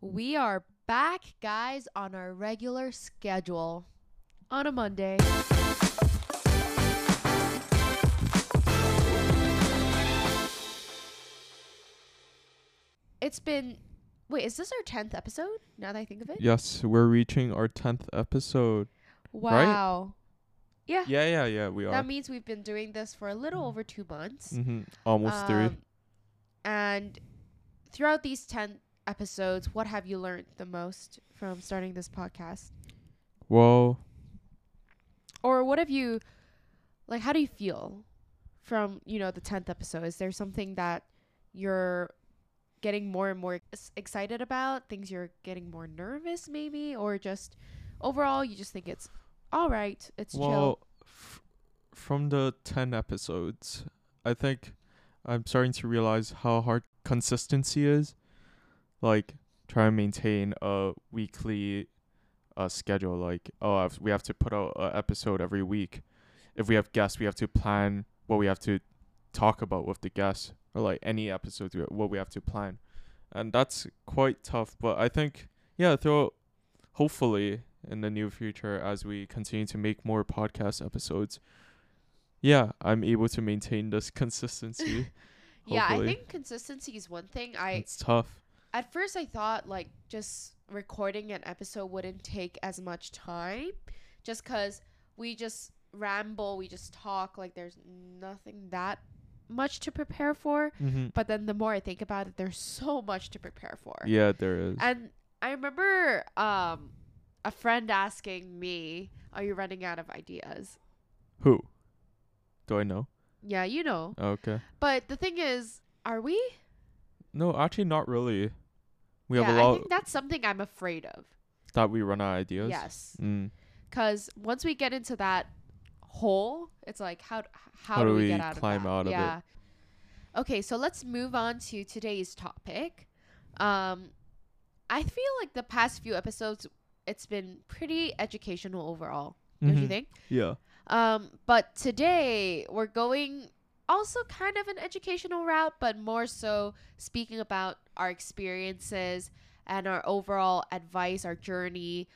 We are back, guys, on our regular schedule on a Monday. It's been. Wait, is this our 10th episode now that I think of it? Yes, we're reaching our 10th episode. Wow. Yeah. Yeah, yeah, yeah, we are. That means we've been doing this for a little over two months. hmm Almost three. Um, And throughout these 10 episodes, what have you learned the most from starting this podcast? Well, Or what have you, like, how do you feel from, you know, the 10th episode? Is there something that you're getting more and more ex- excited about? Things you're getting more nervous, maybe? Or just overall, you just think it's all right, it's chill? well, f- from the 10 episodes, I think I'm starting to realize how hard consistency is. Like, try and maintain a weekly uh, schedule. Like, oh, I've, we have to put out an episode every week. If we have guests, we have to plan what we have to talk about with the guests, or like any episode, what we have to plan. And that's quite tough. But I think, yeah, through hopefully in the near future as we continue to make more podcast episodes yeah i'm able to maintain this consistency yeah, I think consistency is one thing. I it's tough at first I thought like just recording an episode wouldn't take as much time just cuz we just ramble, we just talk like there's nothing that much to prepare for. mm-hmm. But then the more I think about it, there's so much to prepare for. yeah there is And I remember um a friend asking me, "Are you running out of ideas?" who do i know Yeah, you know. okay But the thing is, are we? no actually not really we yeah, have a I lot think that's something I'm afraid of. that we run out of ideas Yes. mm. because once we get into that hole, it's like how how, How do we, we get out climb of that? out of it? yeah. Okay, so let's move on to today's topic. Um, I feel like the past few episodes, it's been pretty educational overall. Don't you Mhm. think? yeah Um, but today we're going also kind of an educational route, but more so speaking about our experiences and our overall advice, our journey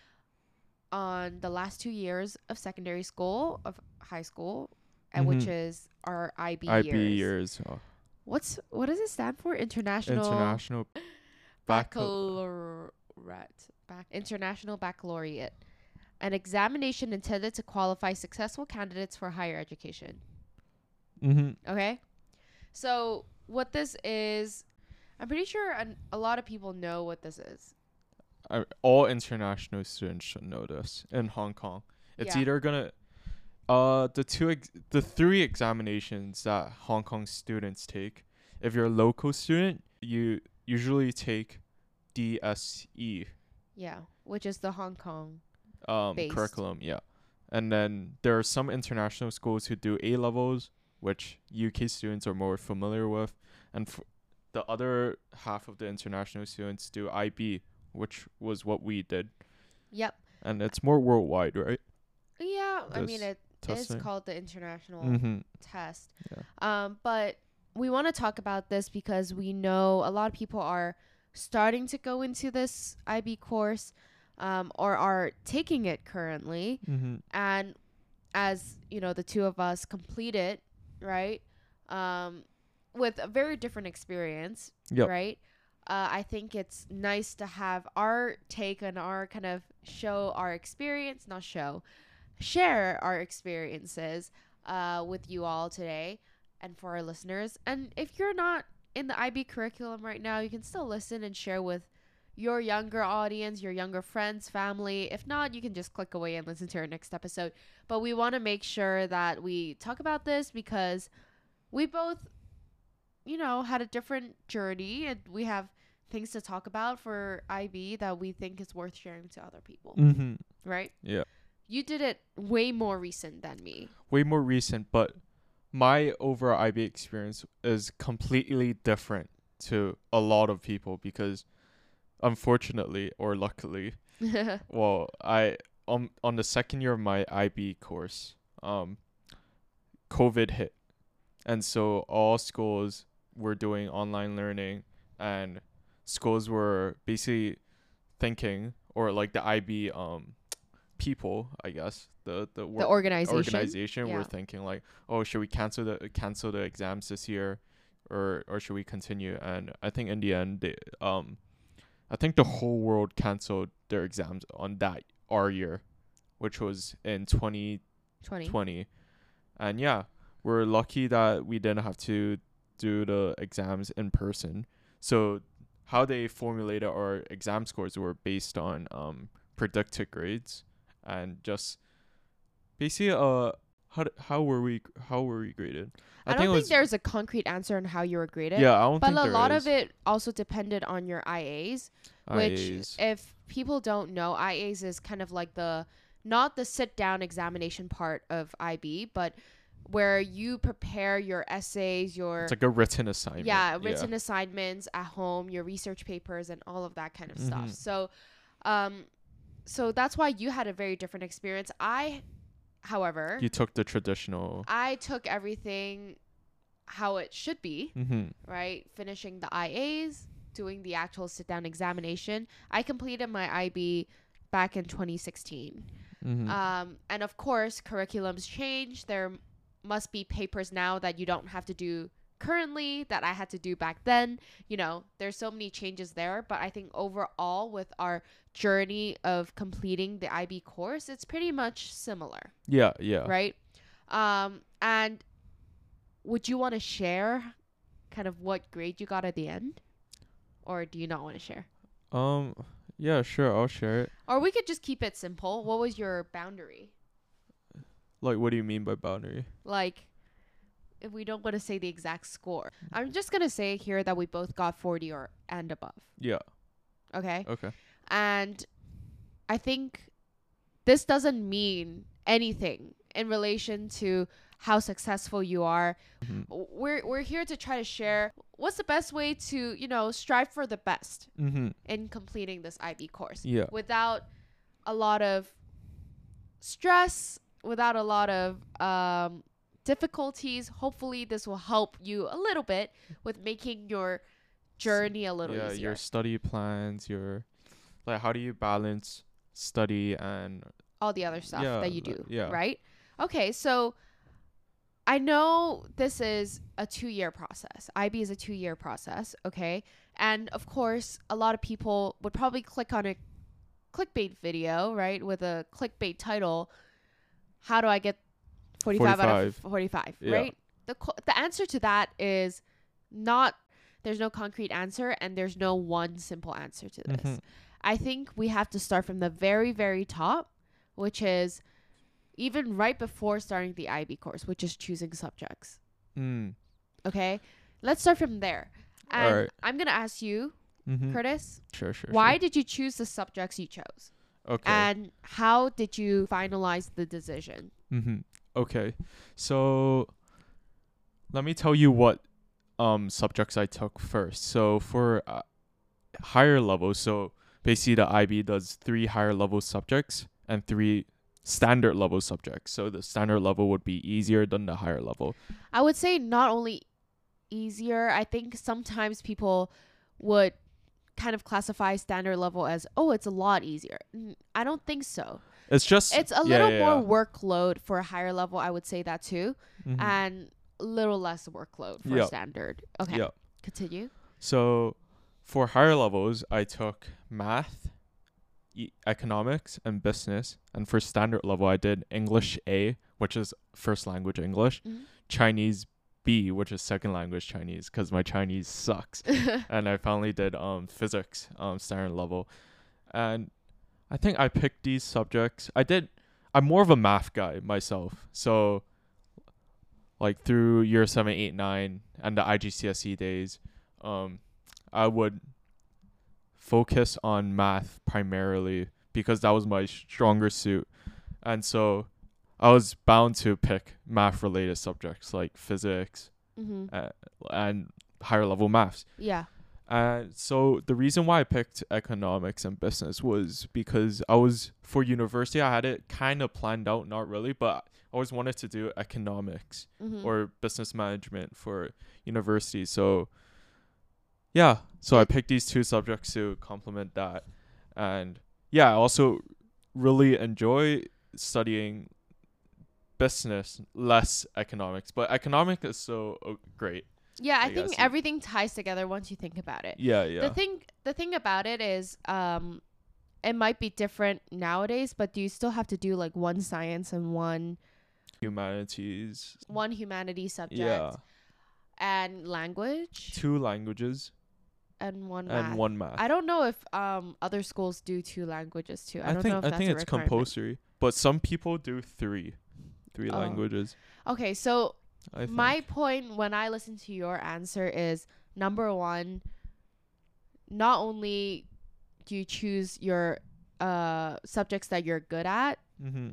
on the last two years of secondary school, of high school, and mm-hmm. which is our IB, ib years. years oh, What's what does it stand for? International international baccalaureate baccalaureate, bac- international baccalaureate, an examination intended to qualify successful candidates for higher education. Mm-hmm. Okay, so what this is, I'm pretty sure an, a lot of people know what this is. I, all international students should know this in Hong Kong. It's Yeah. either gonna uh the two ex- the three examinations that Hong Kong students take. If you're a local student, you usually take DSE Yeah, which is the Hong Kong. um curriculum, yeah. And then there are some international schools who do A levels, which UK students are more familiar with, and f- the other half of the international students do IB, which was what we did, Yep. and it's more worldwide, right? Yeah, I mean This it is testing. called the international Mm-hmm. test. Yeah. Um, but we want to talk about this because we know a lot of people are starting to go into this IB course um, or are taking it currently. Mm-hmm. And as you know, the two of us complete it, right? Um, with a very different experience, Yep. right? Uh, I think it's nice to have our take and our kind of show our experience, not show, share our experiences uh, with you all today and for our listeners. And if you're not in the IB curriculum right now, you can still listen and share with your younger audience, your younger friends, family. If not, you can just click away and listen to our next episode. But we want to make sure that we talk about this because we both, you know, had a different journey and we have things to talk about for IB that we think is worth sharing to other people, Mm-hmm. right? Yeah. You did it way more recent than me. Way more recent, but my overall IB experience is completely different to a lot of people because unfortunately or luckily, well, I on on the second year of my IB course, um COVID hit. And so all schools were doing online learning and schools were basically thinking or like the IB um people, I guess the the, the work- organization. organization Yeah. were thinking like, oh, should we cancel the cancel the exams this year, or or should we continue? And I think in the end, they, um, I think the whole world canceled their exams on that our year, which was in 2020. 20. and yeah, we're lucky that we didn't have to do the exams in person. So how they formulated our exam scores were based on um predicted grades and just basically uh how d- how were we how were we graded? I, don't it think was there's a concrete answer on how you were graded. yeah I don't But think a lot is. of it also depended on your IAs, which IAs. if people don't know, IAs is kind of like the not the sit down examination part of IB, but where you prepare your essays, your it's like a written assignment. yeah, written assignments at home, your research papers and all of that kind of stuff. Mhm. So um so that's why you had a very different experience. I however, You took the traditional. I took everything how it should be Mm-hmm. right? Finishing the IAs, doing the actual sit down examination. I completed my IB back in 2016. Mm-hmm. Um, and of course, curriculums change. There must be papers now that you don't have to do currently that I had to do back then. You know, there's so many changes there. But I think overall, with our journey of completing the IB course, it's pretty much similar yeah, yeah. right? Um, and would you want to share kind of what grade you got at the end? Or do you not want to share? Um, yeah, sure, I'll share it. Or we could just keep it simple. What was your boundary? Like, what do you mean by boundary? Like, if we don't want to say the exact score, I'm just going to say here that we both got 40 or and above. Yeah. Okay. Okay. And I think this doesn't mean anything in relation to how successful you are. Mhm. We're we're here to try to share what's the best way to, you know, strive for the best Mm-hmm. in completing this IB course Yeah. without a lot of stress, without a lot of um difficulties. Hopefully this will help you a little bit with making your journey a little yeah, easier. your study plans, your like, how do you balance study and all the other stuff Yeah, that you do. yeah. Right? Okay, so I know this is a two year process. IB is a two year process, okay? And of course, a lot of people would probably click on a clickbait video, right? With a clickbait title. How do I get 45, out of 45. 45, Yeah. right? The, co- the answer to that is not, there's no concrete answer and there's no one simple answer to this. Mhm. I think we have to start from the very, very top, which is even right before starting the IB course, which is choosing subjects. Mm. Okay? Let's start from there. And. I'm going to ask you, Mm-hmm. Curtis, Sure, sure. why Sure. did you choose the subjects you chose? Okay. And how did you finalize the decision? Mm-hmm. Okay. So let me tell you what um subjects I took first. So for uh, higher level, so basically the IB does three higher level subjects and three standard level subjects. So the standard level would be easier than the higher level. I would say not only easier, I think sometimes people would kind of classify standard level as, oh, it's a lot easier. I don't think so. It's just It's a little yeah, more workload for a higher level. I would say that too, yeah. Mhm. and a little less workload for Yep. standard. Okay, Yeah. continue. So for higher levels, I took math, e- economics, and business. And for standard level, I did English A, which is first language English, Mhm. Chinese B, which is second language Chinese, because my Chinese sucks. and I finally did um physics um standard level, and I think I picked these subjects. I did. I'm more of a math guy myself, so like through year seven, eight, nine, and the IGCSE days, um, I would focus on math primarily because that was my stronger suit, and so I was bound to pick math related subjects like physics hmm uh, and higher level maths. Yeah. And so the reason why I picked economics and business was because I was for university I had it kind of planned out, not really, but I always wanted to do economics hmm or business management for university. So yeah, so I picked these two subjects to complement that. and yeah, I also really enjoy studying business, less economics. But economics is so uh, great. Yeah, I, I think everything ties together once you think about it. Yeah, yeah. The thing the thing about it is um it might be different nowadays, but do you still have to do like one science and one Humanities. one humanity subject Yeah. and language Two languages and one and math? one math. I don't know if um other schools do two languages too. I, I don't think know if I think it's compulsory, but some people do three, three, three Oh. languages. Okay, so I think. my point when I listen to your answer is number one, not only do you choose your uh subjects that you're good at, mm-hmm.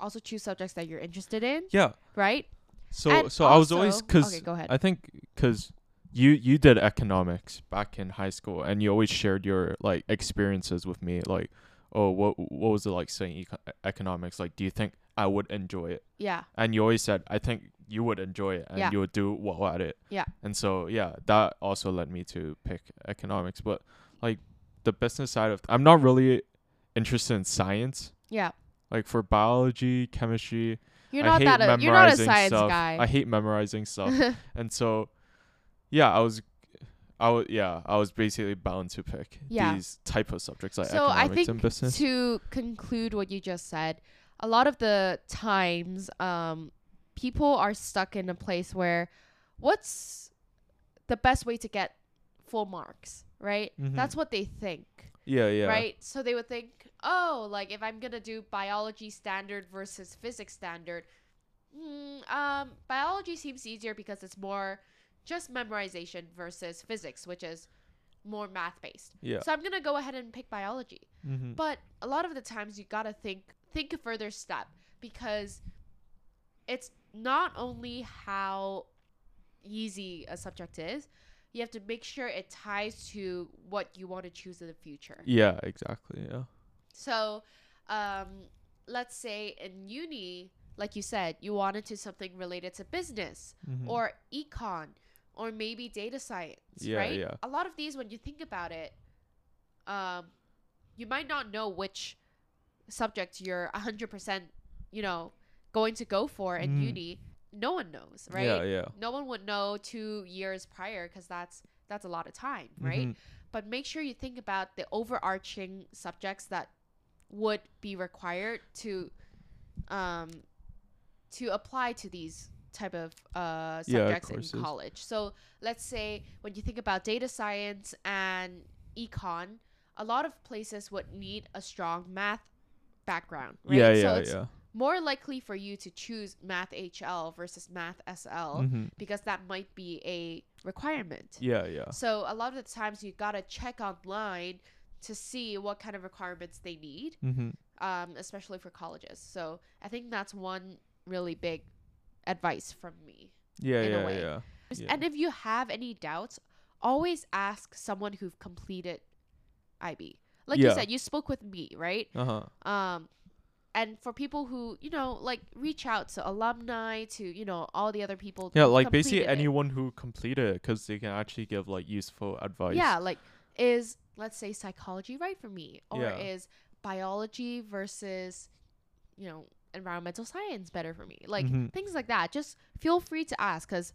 also choose subjects that you're interested in, Yeah. right? So And so I was always because okay, go ahead. I think because you you did economics back in high school and you always shared your like experiences with me like oh what what was it like studying eco- economics like do you think I would enjoy it yeah, and you always said I think you would enjoy it and Yeah. you would do well at it Yeah. and so yeah that also led me to pick economics but like the business side of I'm not really interested in science yeah. like for biology chemistry You're I not hate that. A, you're not a science stuff. guy. I hate memorizing stuff and so yeah i was i was yeah i was basically bound to pick Yeah. these type of subjects like so I economics think and business to conclude what you just said, a lot of the times, um, people are stuck in a place where, what's the best way to get full marks, right? Mhm. That's what they think. yeah yeah right? So they would think, oh, like if I'm gonna do biology standard versus physics standard, mm, um, biology seems easier because it's more just memorization versus physics, which is more math based. yeah So I'm gonna go ahead and pick biology. mm-hmm. But a lot of the times you gotta think think a further step because it's not only how easy a subject is, you have to make sure it ties to what you want to choose in the future. yeah exactly yeah So, um, let's say in uni, like you said, you wanted to something related to business Mhm. or econ or maybe data science, Yeah, right? yeah. A lot of these, when you think about it, um, you might not know which subject you're 100%, you know, going to go for in Mm. uni. No one knows, right? yeah yeah No one would know two years prior because that's that's a lot of time, right? Mhm. but make sure you think about the overarching subjects that would be required to um to apply to these type of uh Yeah, subjects in college. So let's say when you think about data science and econ, a lot of places would need a strong math background, right? yeah so yeah it's yeah more likely for you to choose math HL versus math SL Mhm. because that might be a requirement. yeah yeah So a lot of the times you gotta check online to see what kind of requirements they need, mm-hmm. um, especially for colleges. So I think that's one really big advice from me. yeah in a yeah way. yeah Yeah. And if you have any doubts, always ask someone who've completed IB. Like you said, you spoke with me, right? uh-huh Um, and for people who you know like reach out to alumni to you know all the other people yeah like basically completed it. anyone who completed it because they can actually give like useful advice Yeah, like is let's say psychology right for me, or Yeah. is biology versus you know environmental science better for me? Like Mhm. things like that. Just feel free to ask because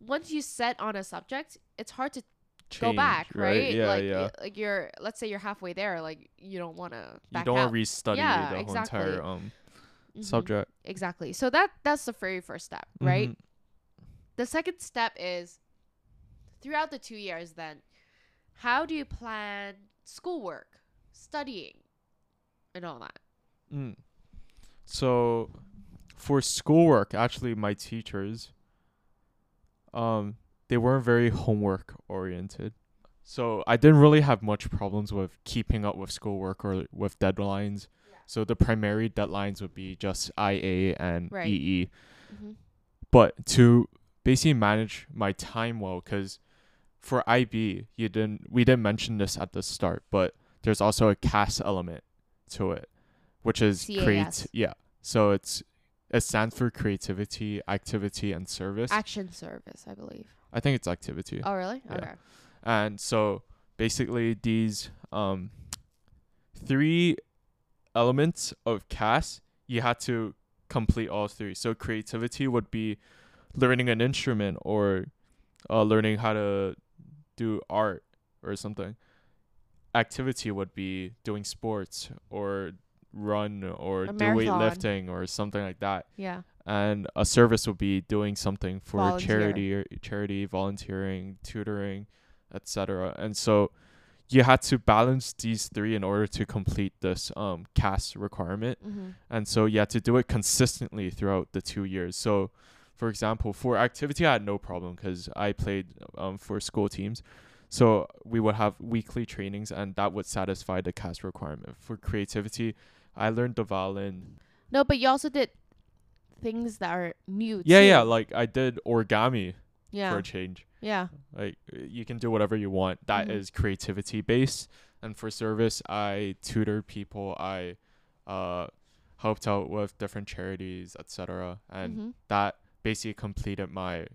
once you set on a subject, it's hard to go back, right? yeah like, yeah like you're let's say you're halfway there, like you don't want to you don't want to restudy Yeah, the exactly. whole entire um Mhm, subject Exactly. So that that's the very first step, right? Mhm. The second step is throughout the two years, then, how do you plan schoolwork, studying, and all that? Mm. So, for schoolwork, actually, my teachers, um, they weren't very homework oriented. So I didn't really have much problems with keeping up with schoolwork or with deadlines. So the primary deadlines would be just IA and Right. EE. Mm-hmm. But to basically manage my time well, because for IB, you didn't we didn't mention this at the start, but there's also a CAS element to it, which is create. Yeah, so it's it stands for creativity, activity, and service. Action service, I believe. I think it's activity. Oh, really? Yeah. Okay. And so basically these um three elements of CAS, you had to complete all three. So creativity would be learning an instrument or uh, learning how to do art or something. Activity would be doing sports or run or A do marathon. weightlifting or something like that. Yeah. And a service would be doing something for Volunteer. charity or charity, volunteering, tutoring, etc. And so you had to balance these three in order to complete this um CAS requirement Mm-hmm. and so you had to do it consistently throughout the two years. So, for example, for activity, I had no problem because I played um, for school teams. So we would have weekly trainings, and that would satisfy the CAS requirement. For creativity, I learned the violin. No, but you also did things that are new. Yeah, too. yeah. Like I did origami for a change. yeah. Like you can do whatever you want. That is Mhm. creativity based. And for service, I tutored people. I uh helped out with different charities, etc. And Mhm. that basically completed my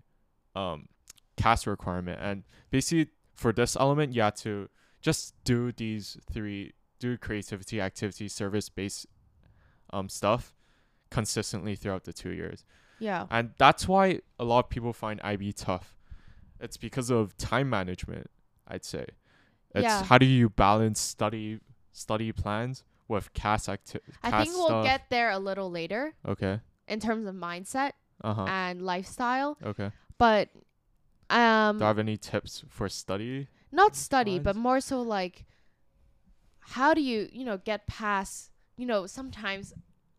um CAS requirement. And basically for this element, you had to just do these three do creativity, activity, service based um stuff consistently throughout the two years. yeah, And that's why a lot of people find IB tough. It's because of time management, I'd say. It's Yeah. how do you balance study study plans with CAS acti- I think we'll stuff? get there a little later Okay. in terms of mindset Uh-huh. and lifestyle, okay. but um, Do I have any tips for study? not study, but more so like, how do you, you know, get past, you know, sometimes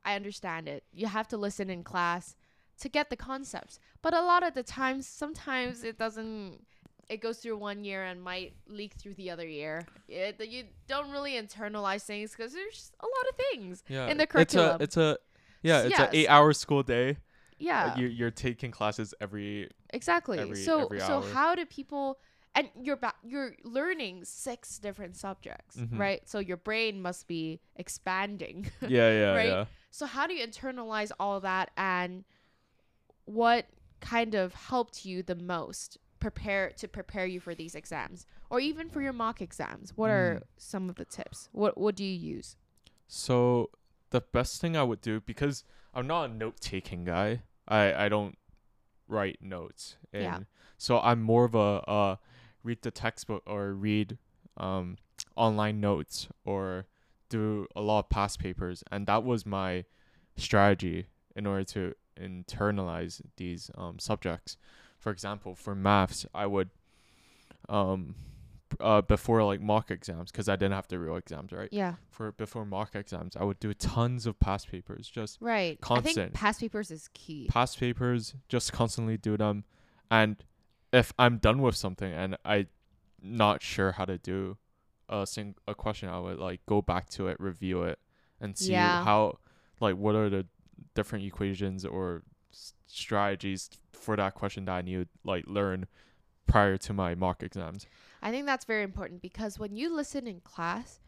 I understand it. You have to listen in class to get the concepts. But a lot of the times, sometimes it doesn't, it goes through one year and might leak through the other year. It, that you don't really internalize things because there's a lot of things. Yeah. In the curriculum. It's a it's a yeah, it's Yes. an 8-hour school day. Uh, Yeah. You you're taking classes every Exactly. every- so every so how do people and you're ba- you're learning six different subjects, Mhm. right? So your brain must be expanding. Yeah, yeah, Right? yeah. So how do you internalize all that and what kind of helped you the most prepare to prepare you for these exams or even for your mock exams? What are Mm. some of the tips? What what do you use? So the best thing I would do because I'm not a note taking guy. I I don't write notes. And Yeah. So I'm more of a uh read the textbook or read um online notes or do a lot of past papers and that was my strategy in order to internalize these um subjects. For example, for maths, I would um uh before like mock exams because I didn't have the real exams, right? Yeah. for before mock exams, I would do tons of past papers, just Right. I Constant. think past papers is key. past papers, just constantly do them. And if I'm done with something and I not sure how to do a sing a question, I would like go back to it, review it, and see Yeah. how like what are the different equations or s- strategies for that question that I need like learn prior to my mock exams. I think that's very important because when you listen in class,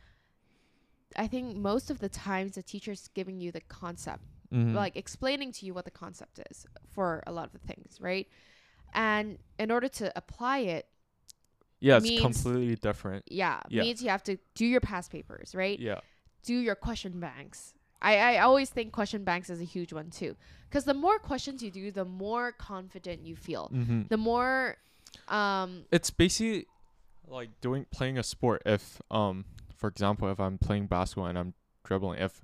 I think most of the times the teacher's giving you the concept, Mm-hmm. like explaining to you what the concept is for a lot of the things, right? And in order to apply it, yeah, it's means- completely different. yeah, Yeah. means you have to do your past papers, right? Yeah. Do your question banks. I, I always think question banks is a huge one too. Because the more questions you do, the more confident you feel. Mm-hmm. The more um it's basically like doing playing a sport if um for example if i'm playing basketball and i'm dribbling if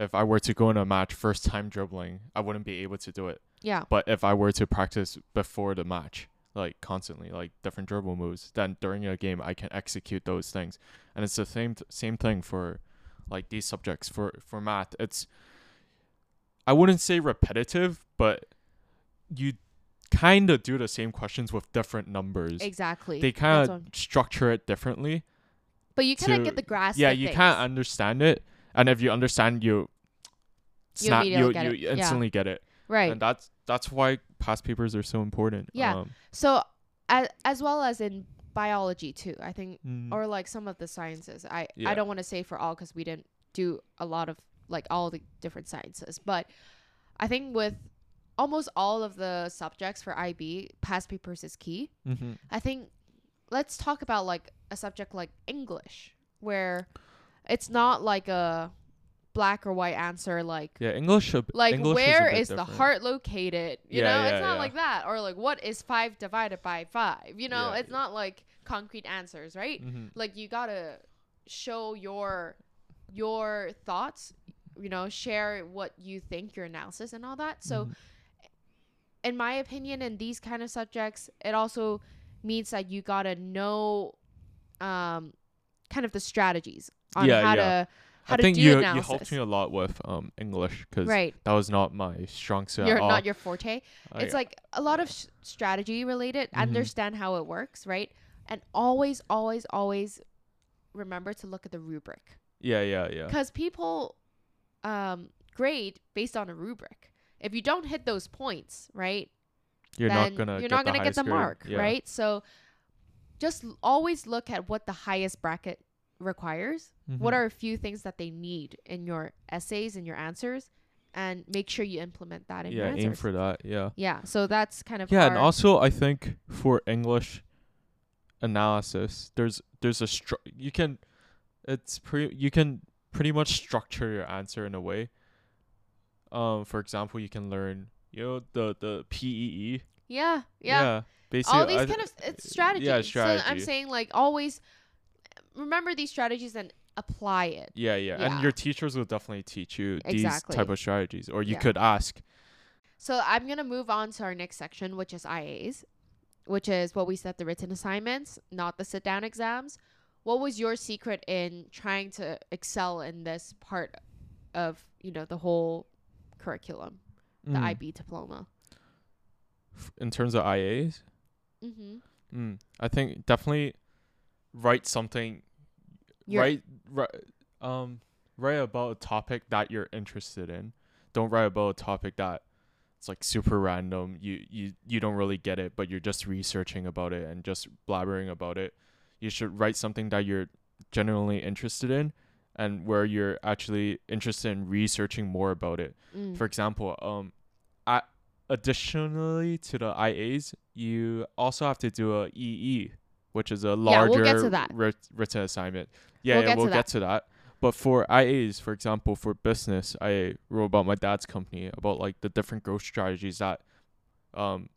if i were to go in a match first time dribbling i wouldn't be able to do it yeah. but if i were to practice before the match like constantly like different dribble moves then during a game i can execute those things and it's the same th- same thing for like these subjects for for math it's i wouldn't say repetitive but you kind of do the same questions with different numbers Exactly. they kind of structure it differently. but you kind of get the grasp. yeah, you things. can't understand it, and if you understand, you snap, you get you it. Yeah. instantly get it, right. and that's that's why past papers are so important. Yeah. Um, So, as, as well as in biology too, I think, mm, or like some of the sciences. I Yeah. I don't want to say for all because we didn't do a lot of like all the different sciences, but I think with almost all of the subjects for IB, past papers is key. mhm. I think let's talk about like a subject like English, where it's not like a black or white answer like Yeah, English. B- like English where is, is the heart located you Yeah, know yeah, it's not yeah. like that or like what is 5 divided by 5 you know it's not like concrete answers right Mhm. like you got to show your your thoughts you know share what you think your analysis and all that so Mhm. in my opinion in these kind of subjects it also means that you got to know um kind of the strategies on how to how I to think do you you helped me a lot with um English because right. that was not my strong suit you're not your forte? I- it's like a lot of strategy related Mhm. understand how it works right? And always always always remember to look at the rubric. Yeah, yeah, yeah. because people um grade based on a rubric. If you don't hit those points right You're not gonna you're get not the gonna get the mark Yeah. right? So just always look at what the highest bracket requires what Mhm. are a few things that they need in your essays and your answers and make sure you implement that in your yeah answers. aim for that yeah. Yeah so that's kind of yeah and also i think for english analysis there's there's a stru- you can it's pretty you can pretty much structure your answer in a way. Um for example you can learn you know the the PEE yeah yeah, yeah basically all these I kind of it's strategies yeah so i'm saying like always remember these strategies and apply it yeah, yeah Yeah. and your teachers will definitely teach you these type of strategies or you Yeah. could ask So I'm gonna move on to our next section, which is IAs, which is what we said the written assignments, not the sit down exams. What was your secret in trying to excel in this part of you know the whole curriculum, the Mm. IB diploma? F- in terms of ias Mm-hmm. Mm, I think definitely write something. You're- write, write, um, write about a topic that you're interested in. Don't write about a topic that it's like super random. You you you don't really get it, but you're just researching about it and just blabbering about it. You should write something that you're genuinely interested in, and where you're actually interested in researching more about it. Mm. For example, um, I, additionally to the IAs, you also have to do a EE, which is a larger we'll to that. writ- written assignment. Yeah, We'll yeah, get to we'll that. get to that. But for IAs, for example, for business, I wrote about my dad's company about like the different growth strategies that um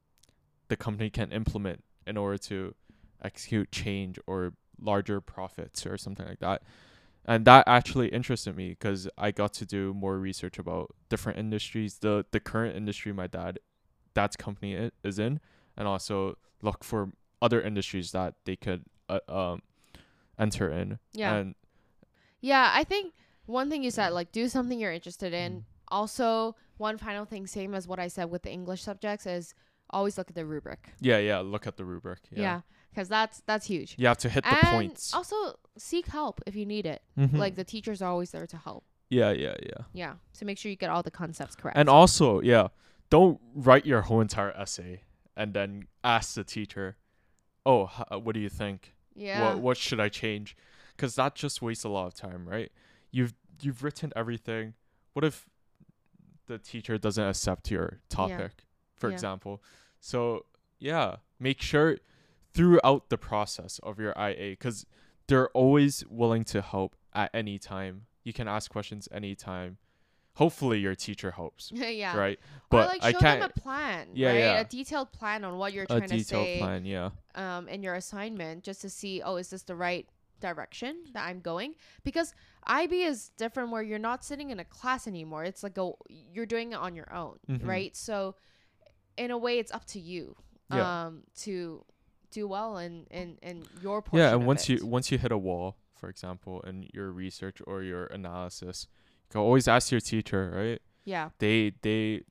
the company can implement in order to execute change or larger profits or something like that. And that actually interested me because I got to do more research about different industries, the the current industry my dad dad's company is in, and also look for other industries that they could uh, um enter in. Yeah. And Yeah, I think one thing you said, like do something you're interested in. Mm. Also, one final thing, same as what I said with the English subjects, is always look at the rubric. yeah, yeah, look at the rubric. Yeah. Yeah, because that's that's huge. You have to hit the points. also seek help if you need it. Mhm. Like the teachers are always there to help. yeah, yeah, yeah. Yeah, so make sure you get all the concepts correct. And also, yeah, don't write your whole entire essay and then ask the teacher, "Oh, h- uh, what do you think? yeah, What what should I change?" Cuz that just wastes a lot of time, right? You've you've written everything. What if the teacher doesn't accept your topic, for Yeah. example? So, yeah, make sure throughout the process of your IA cuz they're always willing to help at any time. You can ask questions anytime. Hopefully your teacher hopes. yeah. right? or But like I show can't them a plan, Yeah, right? yeah. A detailed plan on what you're a trying to detailed say plan, yeah. um, in your assignment, just to see, oh, is this the right direction that I'm going? Because IB is different, where you're not sitting in a class anymore. It's like a you're doing it on your own, Mhm. right? So, in a way, it's up to you, Yeah. um, to do well in in in your portion. Yeah, and once it. you once you hit a wall, for example, in your research or your analysis, always ask your teacher, right? yeah, They they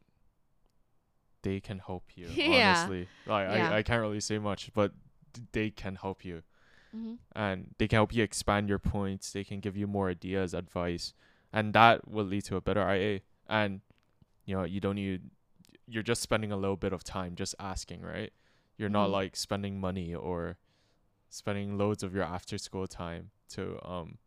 they can help you. Yeah. Honestly, like Yeah. I I can't really say much, but they can help you, hmm and they can help you expand your points. They can give you more ideas, advice, and that will lead to a better IA. And you know, you don't need. You're just spending a little bit of time just asking, right? You're not Mhm. like spending money or spending loads of your after school time to um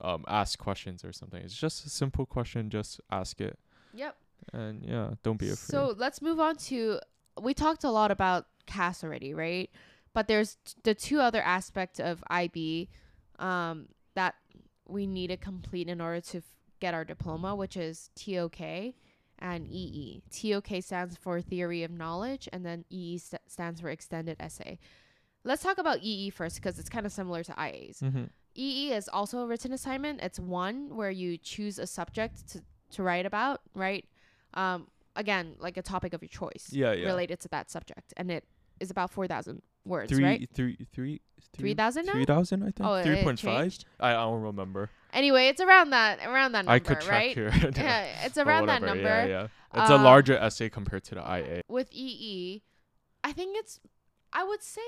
um ask questions or something. It's just a simple question, just ask it. yep. And yeah, don't be afraid. So let's move on to. We talked a lot about CAS already, right? But there's t- the two other aspects of IB um, that we need to complete in order to f- get our diploma, which is TOK and EE. TOK stands for Theory of Knowledge, and then EE st- stands for Extended Essay. Let's talk about EE first because it's kind of similar to IAs. Mm-hmm. EE is also a written assignment. It's one where you choose a subject to, to write about, right? Um, again, like a topic of your choice Yeah, yeah. related to that subject. And it is about 4,000 words, Three, right? three, three, three, 3,000 now? three thousand, I think. Oh, it- three it point five. changed? I, I don't remember. Anyway, it's around that around that number, I could check right? here. Yeah, it's around that number. Yeah, yeah. It's a Um, larger essay compared to the IA. With EE, I think it's I would say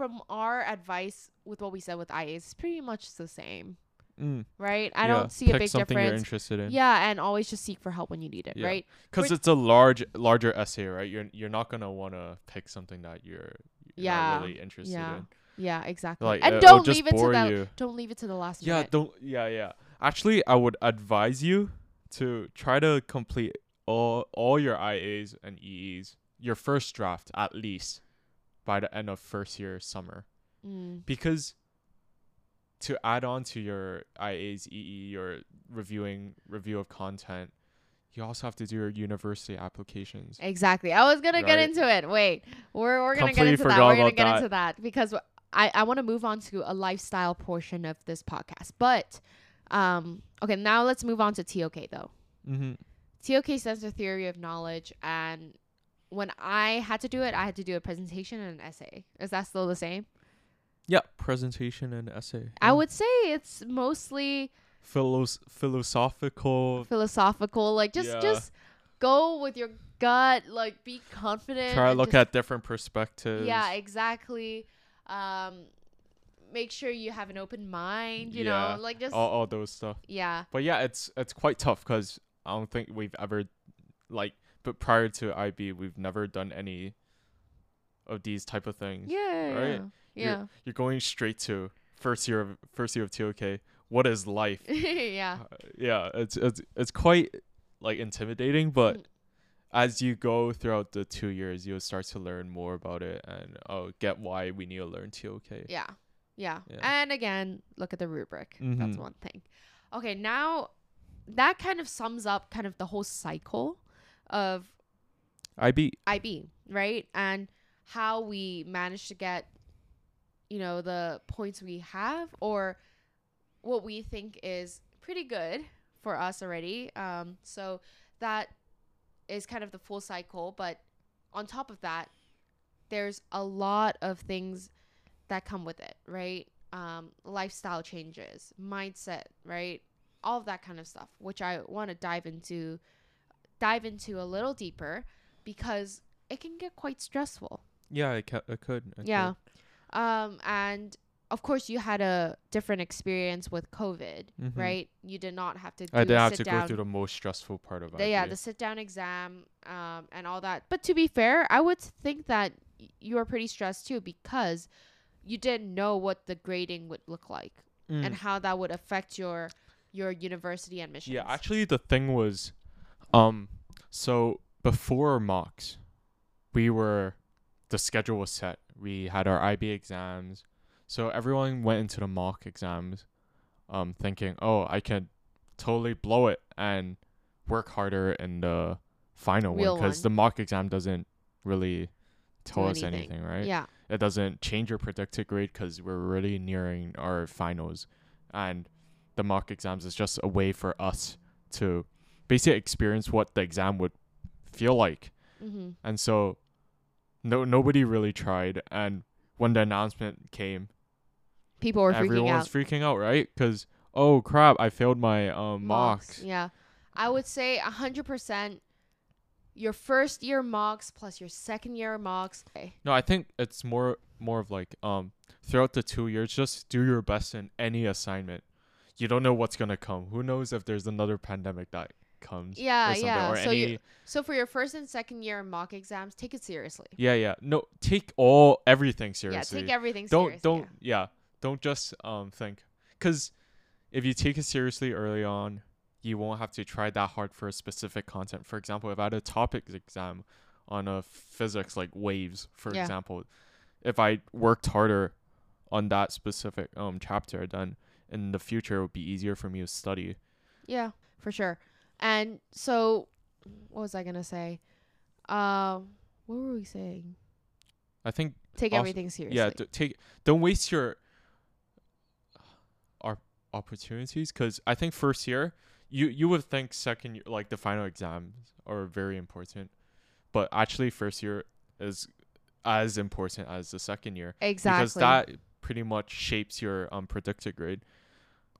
from our advice with what we said with IAs, it's pretty much the same, Mm. right? I yeah. don't see Pick a big something you're difference. interested in. Yeah, and always just seek for help when you need it, Yeah. right? Because it's a large, larger essay, right? You're you're not gonna wanna pick something that you're, you're Yeah. not really interested Yeah. in. Yeah, exactly. Like, and uh, don't leave it to the you. don't leave it to the last Yeah, minute. don't. Yeah, yeah. Actually, I would advise you to try to complete all all your IAs and EEs, your first draft at least, by the end of first year summer, Mm. because to add on to your IAs, EE, your reviewing review of content, you also have to do your university applications. Exactly. I was gonna get into it. Wait, we're we're gonna Completely get into that. We're gonna get that. into that because I I want to move on to a lifestyle portion of this podcast. But um, okay, now let's move on to TOK though. Mm-hmm. TOK stands for Theory of Knowledge, and when I had to do it, I had to do a presentation and an essay. Is that still the same? Yeah, presentation and essay. I yeah. would say it's mostly Philos- philosophical. philosophical. Like just Yeah. just go with your gut. Like be confident. Try to look at different perspectives. Yeah, exactly. Um, make sure you have an open mind. You Yeah, know, like just all, all those stuff. yeah, But yeah, it's it's quite tough because I don't think we've ever like. But prior to IB, we've never done any of these type of things. yeah, Right. yeah, You're- You're going straight to first year of first year of TOK. What is life? yeah, yeah. Uh, yeah, it's it's it's quite like intimidating, but Mm. as you go throughout the two years, you'll start to learn more about it and oh, get why we need to learn TOK. Yeah. Yeah. Yeah. And again, look at the rubric. That's Mhm. one thing. Okay, now that kind of sums up kind of the whole cycle of IB. IB, right? And how we managed to get, you know, the points we have or what we think is pretty good for us already. Um, so that is kind of the full cycle. But on top of that, there's a lot of things that come with it, right? Um, lifestyle changes, mindset, right? All of that kind of stuff, which I want to dive into, dive into a little deeper because it can get quite stressful. Yeah, it, ca- I could. I Yeah. Um, and of course, you had a different experience with COVID, Mhm. right? You did not have to. Do I didn't have to go through the most stressful part of IB. yeah the sit down exam um and all that but to be fair i would think that y- you were pretty stressed too because you didn't know what the grading would look like Mm. and how that would affect your your university admissions Yeah, actually the thing was um so before mocks we were the schedule was set. We had our IB exams. So everyone went into the mock exams um thinking, "Oh, I can totally blow it and work harder in the final Real one because the mock exam doesn't really tell us anything. anything, right? yeah it doesn't change your predicted grade because we're really nearing our finals and the mock exams is just a way for us to basically experience what the exam would feel like. Mm-hmm. and so no nobody really tried and when the announcement came people were freaking everyone out. freaking out right? Because oh crap i failed my um mocks, yeah. I would say 100% your first year mocks plus your second year mocks. Okay. no i think it's more more of like um throughout the two years just do your best in any assignment. You don't know what's gonna come. Who knows if there's another pandemic that comes Yeah, or yeah. So any you- so for your first and second year mock exams take it seriously yeah yeah no take all everything seriously yeah take everything seriously. don't don't yeah. yeah. don't just um think because if you take it seriously early on you won't have to try that hard for a specific content for example if i had a topics exam on a physics like waves for Yeah. example if i worked harder on that specific um chapter then in the future it would be easier for me to study. Yeah, for sure. And so, what was I gonna say? Um, what were we saying? I think Take Also- everything seriously. yeah, d- take don't waste your our opportunities cuz I think first year you you would think second year like the final exams are very important. But actually first year is as important as the second year exactly. because that pretty much shapes your um predicted grade.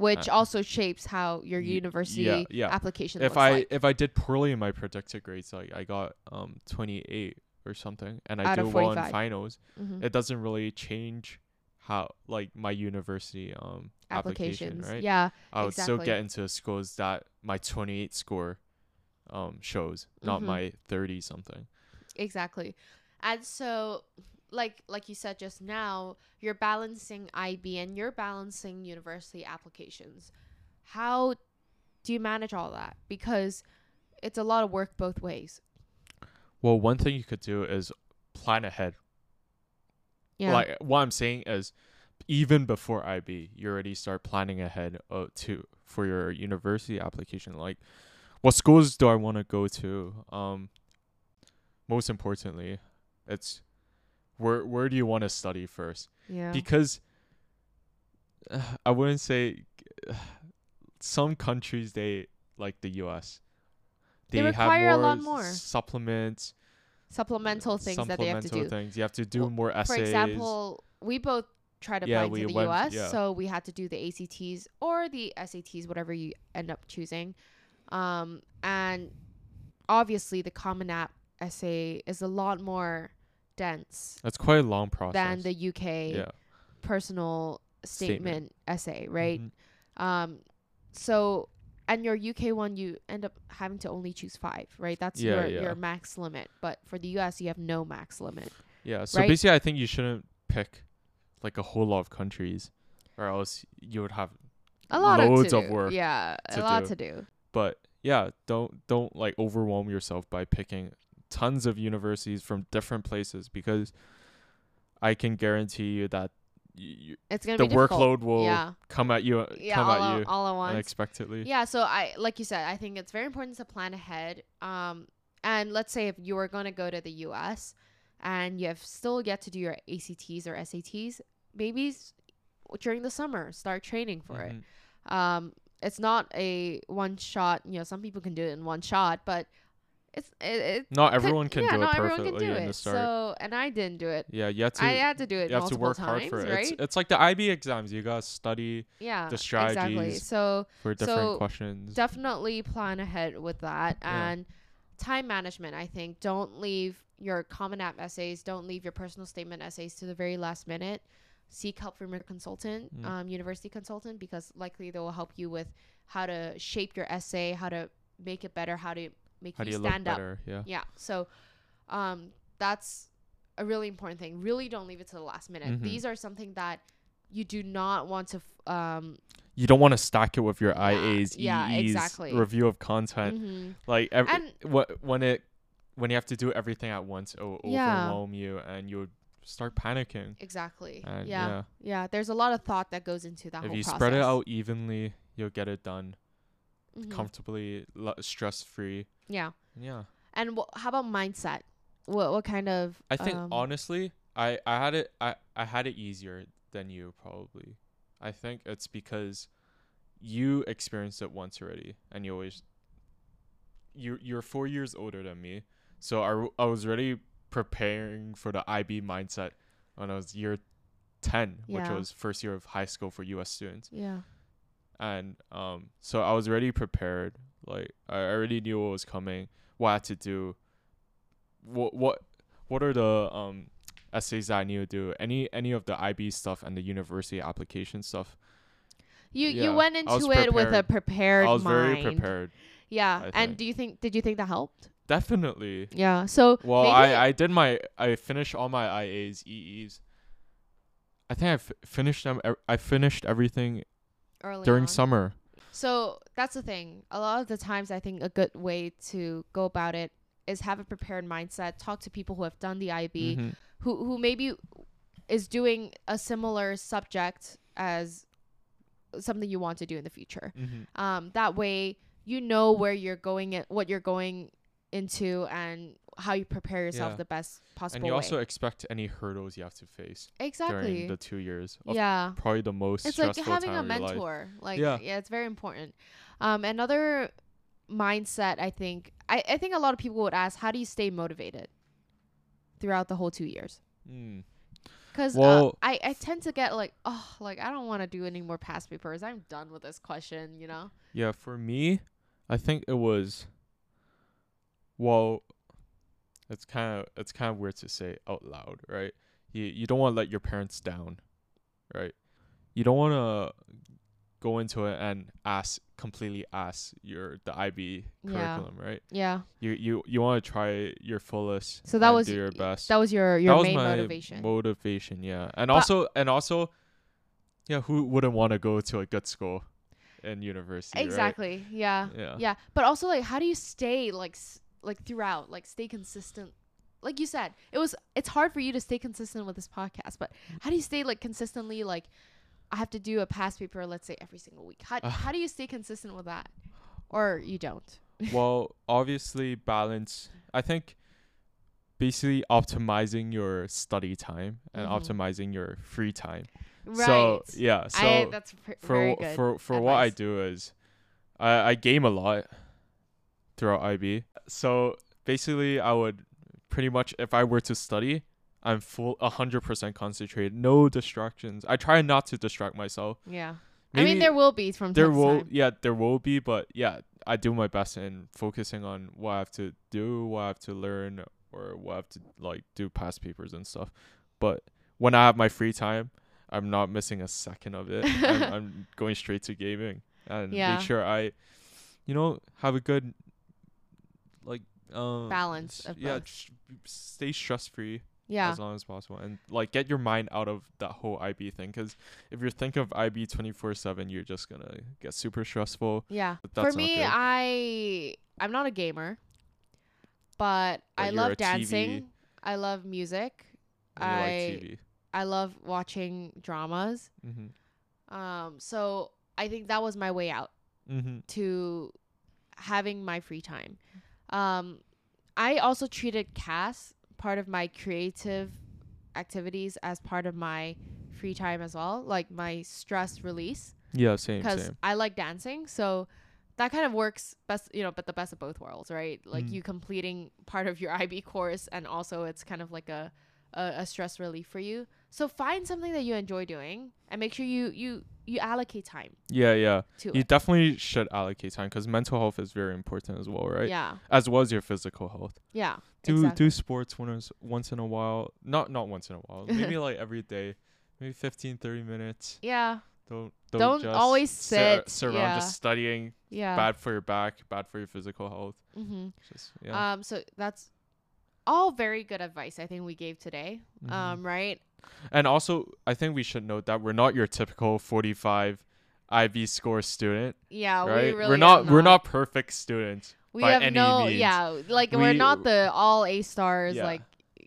Which uh, also shapes how your university yeah, yeah. application if I like. if I did poorly in my predicted grades, like I got um 28 or something, and I Out do well in 45. finals, Mhm. it doesn't really change how like my university um application, applications. right? Yeah, I would still exactly. get into schools that my 28 score um shows, not Mhm. my 30 something. exactly. And so like like you said just now, you're balancing IB and you're balancing university applications. How do you manage all that? Because it's a lot of work both ways. Well, one thing you could do is plan ahead. Yeah. Like what I'm saying is even before IB, you already start planning ahead uh, to for your university application. Like what schools do I want to go to? Um most importantly, it's where where do you want to study first? yeah. Because uh, I wouldn't say some countries they like the US. They have require a lot more. supplements supplemental things that they have to supplemental do. things. You have to do Well, more essays. For example, we both tried Yeah, applying we to the went- US, yeah. so we had to do the ACTs or the SATs, whatever you end up choosing. Um, and obviously, the Common App essay is a lot more dense That's quite a long process. than the UK yeah, personal statement, Statement. essay, right? Mhm. Um, so and your UK one, you end up having to only choose five, right? That's Yeah, your yeah. your max limit. But for the US, you have no max limit. Yeah. So right? basically, I think you shouldn't pick like a whole lot of countries, or else you would have. A lot Loads of, of work Yeah, a lot do. to do. But yeah, don't don't like overwhelm yourself by picking tons of universities from different places because I can guarantee you that It's gonna the workload will yeah, come at you yeah, come all, at you all at once. unexpectedly. Yeah, so I like you said, I think it's very important to plan ahead. Um, and let's say if you are gonna go to the U.S. and you have still yet to do your ACTs or SATs, maybe during the summer start training for it. Mhm. Um, it's not a one shot. You know, some people can do it in one shot, but it's it. it Not could- everyone can yeah, do it perfectly do in it. the start. So, and I didn't do it. yeah, you have to I had to do it you have to work times, hard for it. right? It's it's like the IB exams. You gotta study yeah, the exactly. So for different So, questions. definitely plan ahead with that Yeah. and time management i think don't leave your common app essays don't leave your personal statement essays to the very last minute seek help from your consultant Mm. um, university consultant because likely they will help you with how to shape your essay how to make it better how to make How you you stand up better? Yeah. yeah so um, that's a really important thing really don't leave it to the last minute Mhm. these are something that you do not want to f- um, You don't want to stack it with your Yeah, IAs, yeah, EEs, exactly. review of content. mhm. Like every, and what when it when you have to do everything at once, it will Yeah. overwhelm you and you would start panicking. Exactly. Yeah. yeah. yeah. There's a lot of thought that goes into that If whole you process. spread it out evenly, you'll get it done Mhm. comfortably, lo- stress free. Yeah. Yeah. And wh- how about mindset? What what kind of? I think um, honestly, I I had it I I had it easier than you probably. I think it's because you experienced it once already, and you always you you're four years older than me, so I I was already preparing for the IB mindset when I was year ten, which was first year of high school for U.S. students, Yeah. And um so I was already prepared. Like I already knew what was coming, what I had to do. What what what are the um essays that I need to do? Any any of the IB stuff and the university application stuff. You Yeah, you went into it with a prepared. I was mind. very prepared. Yeah. And do you think did you think that helped? Definitely. Yeah. So Well, I I did my I finished all my IAs, EEs. I think I f- finished them. I finished everything early during on. summer. So that's the thing. A lot of the times, I think a good way to go about it is have a prepared mindset. Talk to people who have done the IB, Mhm. who who maybe is doing a similar subject as something you want to do in the future. Mm-hmm. Um, that way you know where you're going, at, what you're going into, and how you prepare yourself Yeah. the best possible way. And you also expect any hurdles you have to face Exactly. during the two years. Yeah. Probably the most it's like stressful having a time of your life. mentor like Yeah. yeah. it's very important um another mindset i think I, I think a lot of people would ask how do you stay motivated throughout the whole two years Mm. because Well- uh, I, I tend to get like oh like i don't want to do any more past papers i'm done with this question you know Yeah, for me, I think it was. Well, it's kind of it's kind of weird to say out loud, right? You you don't want to let your parents down, right? You don't want to go into it and ask completely ask your the IB Yeah. curriculum, right? yeah You you you want to try your fullest. So that was do your best. that was your your that was main my motivation Motivation, yeah, and But- also and also, yeah, who wouldn't want to go to a good school, and university? right? exactly yeah Yeah. yeah but also like how do you stay like s- like throughout like stay consistent like you said it was it's hard for you to stay consistent with this podcast but how do you stay like consistently like i have to do a past paper let's say every single week how, Uh. how do you stay consistent with that or you don't well, obviously balance. I think basically optimizing your study time and Mhm. optimizing your free time. right So yeah, so I, that's pr- for very good for for what I do is I I game a lot throughout IB. So basically I would pretty much if I were to study, I'm full a hundred percent concentrated, no distractions. I try not to distract myself. yeah i mean there will be from there will time. yeah there will be but yeah i do my best in focusing on what i have to do what i have to learn or what i have to like do past papers and stuff but when i have my free time i'm not missing a second of it I'm, I'm going straight to gaming and Yeah. make sure i you know have a good like um Balance of yeah both. stay stress free yeah as long as possible and like get your mind out of that whole IB thing because if you're thinking of IB 24 7 you're just gonna get super stressful yeah but for me good. i i'm not a gamer but, But i love a TV. dancing i love music like I- TV i love watching dramas mm-hmm. um so i think that was my way out Mm-hmm. to having my free time um i also treated CAS part of my creative activities as part of my free time as well like my stress release yeah same because I like dancing. So that kind of works best, you know, but the best of both worlds, right? Like Mm. you completing part of your IB course, and also it's kind of like a, a a stress relief for you. So find something that you enjoy doing, and make sure you you you allocate time yeah yeah you it. definitely should allocate time because mental health is very important as well right Yeah, as well as your physical health yeah. do exactly. do sports once once in a while not not once in a while maybe like every day maybe 15 30 minutes Yeah, don't don't, Don't just always sit, sit around yeah. just studying yeah. bad for your back bad for your physical health Mm-hmm. just yeah Um. So that's all very good advice. I think we gave today. Mhm. Um. Right. And also, I think we should note that we're not your typical 45 IB score student, Yeah. right? We really are are not, we're not perfect students. we by have any no means. yeah like we're not the all a stars Yeah. like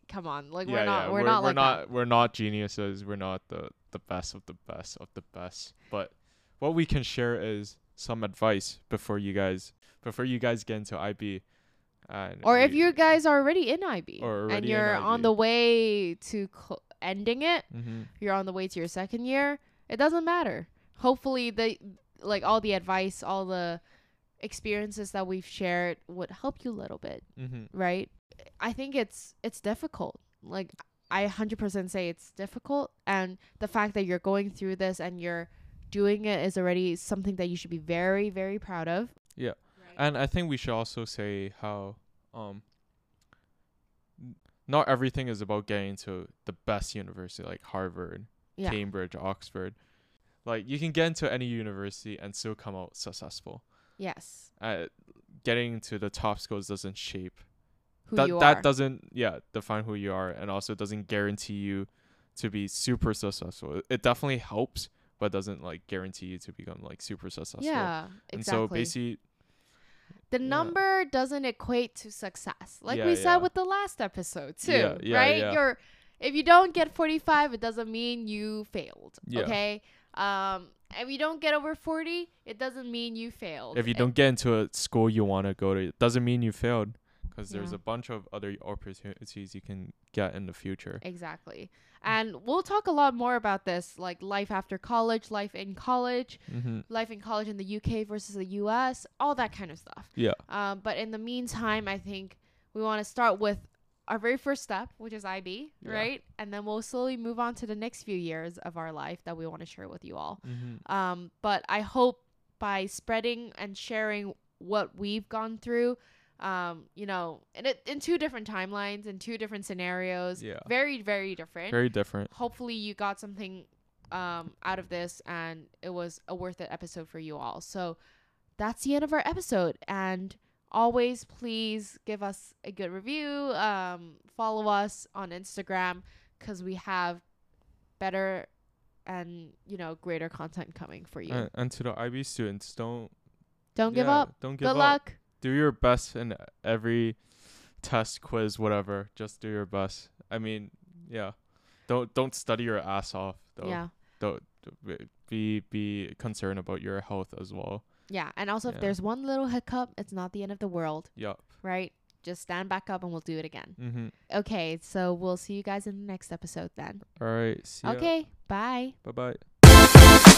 come on like yeah, we're not yeah. we're, not we're like not that. we're not geniuses. We're not the the best of the best of the best. But what we can share is some advice before you guys before you guys get into IB. And or if you guys are already in IB Or and you're on the way to cl- ending it Mhm. you're on the way to your second year it doesn't matter hopefully the like all the advice all the experiences that we've shared would help you a little bit Mhm. right i think it's it's difficult like i 100% say it's difficult and the fact that you're going through this and you're doing it is already something that you should be very very proud of Yeah. And I think we should also say how um not everything is about getting to the best university like Harvard, yeah Cambridge, Oxford. Like you can get into any university and still come out successful. yes Uh, getting to the top schools doesn't shape who that you that are doesn't yeah define who you are and also doesn't guarantee you to be super successful. It- It definitely helps, but doesn't like guarantee you to become like super successful. yeah exactly. And so basically the Yeah. number doesn't equate to success like Yeah, we yeah. said with the last episode too Yeah, yeah, right yeah. you're if you don't get 45 it doesn't mean you failed Yeah. okay Um, if you don't get over 40, it doesn't mean you failed. If you It- don't get into a school you want to go to, it doesn't mean you failed. Because there's a bunch of other opportunities you can get in the future. Exactly. And we'll talk a lot more about this, like life after college, life in college, Mm-hmm. life in college in the UK versus the US, all that kind of stuff. Yeah. Um, but in the meantime, I think we want to start with our very first step, which is IB, Yeah. right? And then we'll slowly move on to the next few years of our life that we want to share with you all. Mm-hmm. Um, but I hope by spreading and sharing what we've gone through, um, you know, in it in two different timelines, in two different scenarios, Yeah. very very different. Very different. Hopefully, you got something um out of this, and it was a worth it episode for you all. So that's the end of our episode, and always please give us a good review. Um, follow us on Instagram because we have better and you know greater content coming for you. And, and to the IB students, don't Don't give up. Don't give Good up. luck. Do your best in every test, quiz, whatever. Just do your best. I mean, yeah. Don't don't study your ass off though. Yeah. Don't be be concerned about your health as well. Yeah. And also, if there's one little hiccup, it's not the end of the world, Yup. right? Just stand back up and we'll do it again. Mm-hmm. Okay. So we'll see you guys in the next episode then. All right. See ya. Okay. Bye. Bye bye.